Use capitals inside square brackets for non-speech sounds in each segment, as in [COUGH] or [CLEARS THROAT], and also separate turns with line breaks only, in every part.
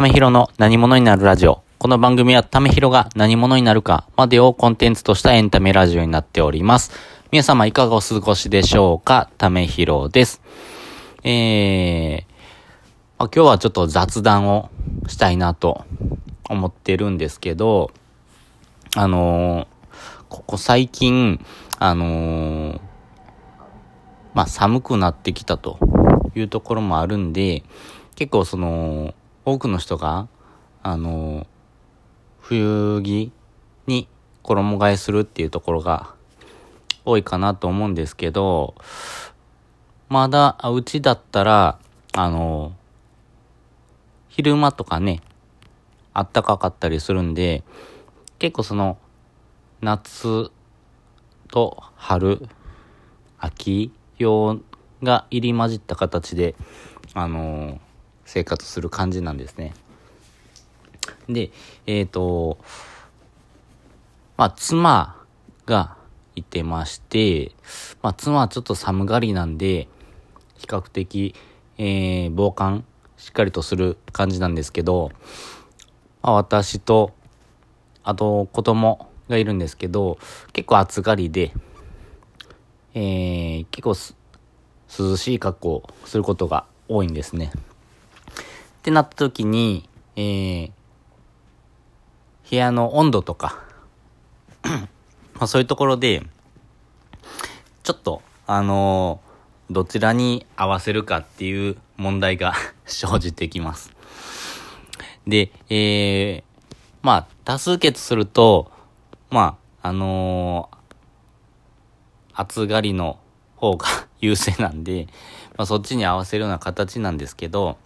ためひろの何者になるラジオ。この番組はためひろが何者になるかまでをコンテンツとしたエンタメラジオになっております。皆様いかがお過ごしでしょうか？ためひろです。えー、今日はちょっと雑談をしたいなと思ってるんですけど、あのー、ここ最近、あのー、まあ、寒くなってきたというところもあるんで、結構その、多くの人が、あの、冬着に衣替えするっていうところが多いかなと思うんですけど、まだ、うちだったら、あの、昼間とかね、あったかかったりするんで、結構その、夏と春、秋用が入り混じった形で、あの、生活する感じなんですね。で、えっ、ー、と、まあ、妻がいてまして、まあ、妻はちょっと寒がりなんで、比較的、えー、防寒しっかりとする感じなんですけど、まあ、私と、あと子供がいるんですけど、結構暑がりで、えー、結構涼しい格好をすることが多いんですね。ってなった時に、えー、部屋の温度とか [CLEARS THROAT] まあそういうところで、ちょっと、あのー、どちらに合わせるかっていう問題が [LAUGHS] 生じてきます。で、えー、まあ、多数決すると、まあ、あのー、暑がりの方が [LAUGHS] 優勢なんで、まあ、そっちに合わせるような形なんですけど、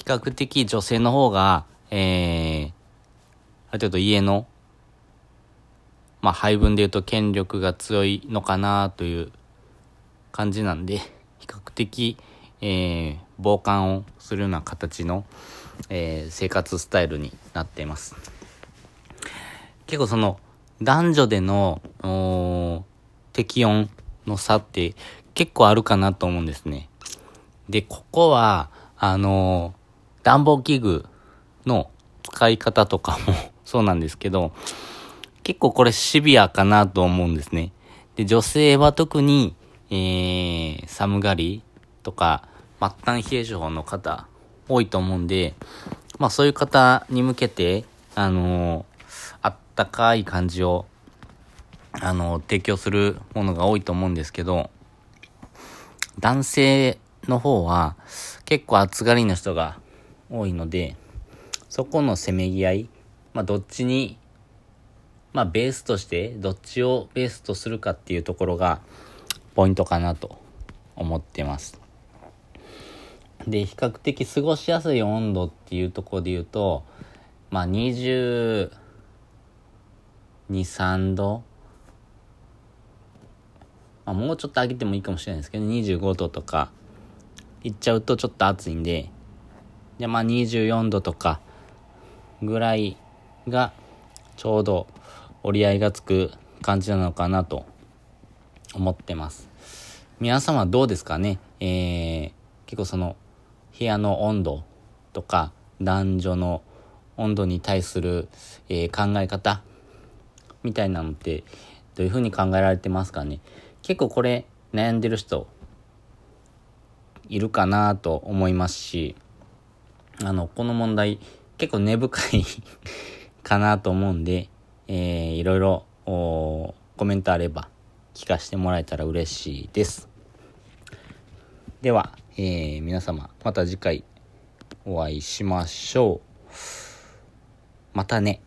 比較的女性の方が、えー、ある程度家の、まあ、配分で言うと権力が強いのかなという感じなんで、比較的、えー、傍観をするような形の、えー、生活スタイルになっています。結構その、男女での、適温の差って結構あるかなと思うんですね。で、ここは、あのー、暖房器具の使い方とかも [LAUGHS] そうなんですけど、結構これシビアかなと思うんですね。で、女性は特に、えー、寒がりとか、末端冷え性の方多いと思うんで、まあそういう方に向けて、あのー、あったかい感じをあの、提供するものが多いと思うんですけど、男性の方は結構暑がりの人が多いので、そこのせめぎ合い、まあどっちに、まあベースとして、どっちをベースとするかっていうところがポイントかなと思ってます。で、比較的過ごしやすい温度っていうところで言うと、まあ22、3度まあ、もうちょっと上げてもいいかもしれないですけど、25度とかいっちゃうとちょっと暑いんで、で、まあ24度とかぐらいがちょうど折り合いがつく感じなのかなと思ってます。皆様どうですかね？えー、結構その部屋の温度とか男女の温度に対する、えー、考え方みたいなのってどういうふうに考えられてますかね？結構これ悩んでる人いるかなと思いますし、あの、この問題結構根深い [LAUGHS] かなと思うんで、えー、いろいろコメントあれば聞かせてもらえたら嬉しいです。では、えー、皆様また次回お会いしましょう。またね。